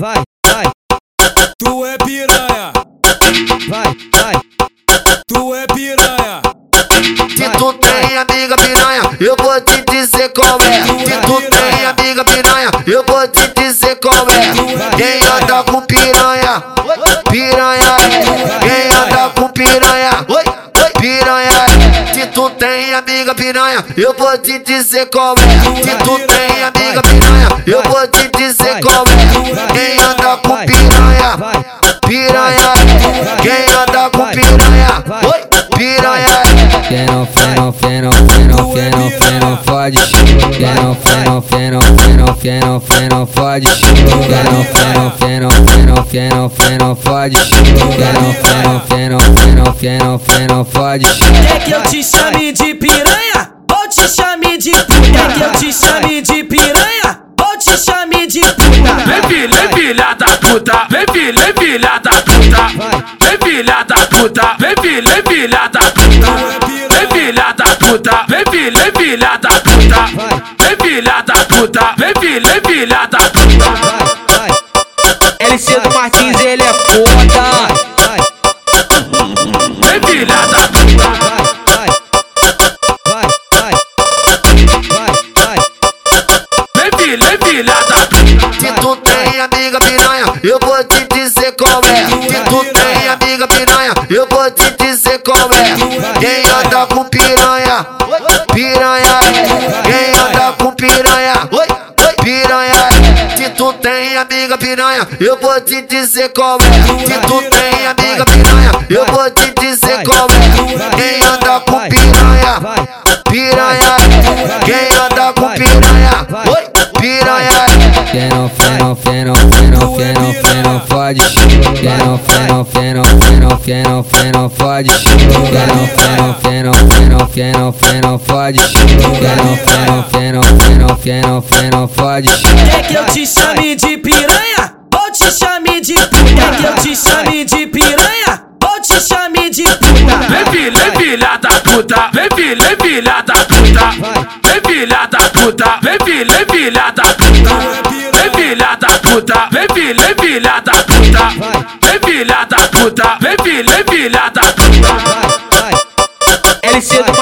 vai, vai, Tu é piranha, vai, vai, tu é piranha, Se tu tem amiga piranha, eu vou te dizer qual é. Se tu tem amiga piranha, eu vou te dizer qual é. Quem anda com piranha, piranha é. Quem anda com piranha, piranha é. Se tu tem amiga piranha, eu vou te dizer qual é. Se tu tem piranha é. Quem anda com piranha, piranha é. Feno, feno, feno, feno, feno, feno, fode Feno, feno, feno, feno, feno, feno, fode Feno, feno, feno, feno, feno, feno, fode Feno, feno, feno, feno, feno, feno, fode Quer que eu te chame de piranha? Puta, vem filha, vem filha da puta, vem filha da puta, vem filha, vem filha da puta, vem filha da puta, vem filha, filha da puta, vem filha da puta, vem filha, filha da puta. LC do Martins, ele é foda. Vem filha da eu vou te dizer qual é. Se tu tem amiga piranha, eu vou te dizer qual é. Quem anda com piranha, piranha é. Quem anda com piranha, piranha é. Se tu tem amiga piranha, eu vou te dizer qual é. Se tu tem amiga piranha, eu vou te dizer qual é. Quem anda com piranha, piranha é. Quem anda com piranha, piranha é. Feno, feno, feno, feno, feno, feno, fode Feno, feno, feno, feno, feno, feno, fode Feno, feno, feno, feno, feno, feno, fode Feno, feno, feno, feno, feno, feno, fode Quer que eu te chame de piranha? Ou te chame de puta? Quer que eu te chame de piranha? Ou te chame de puta? Vem filha, vem filha da puta, vem filha, vem filha da puta, vem filha da puta, vem filha, vem filha da puta, filha, vem filha da puta, vem filha da puta, vem filha, vem filha da puta. LC do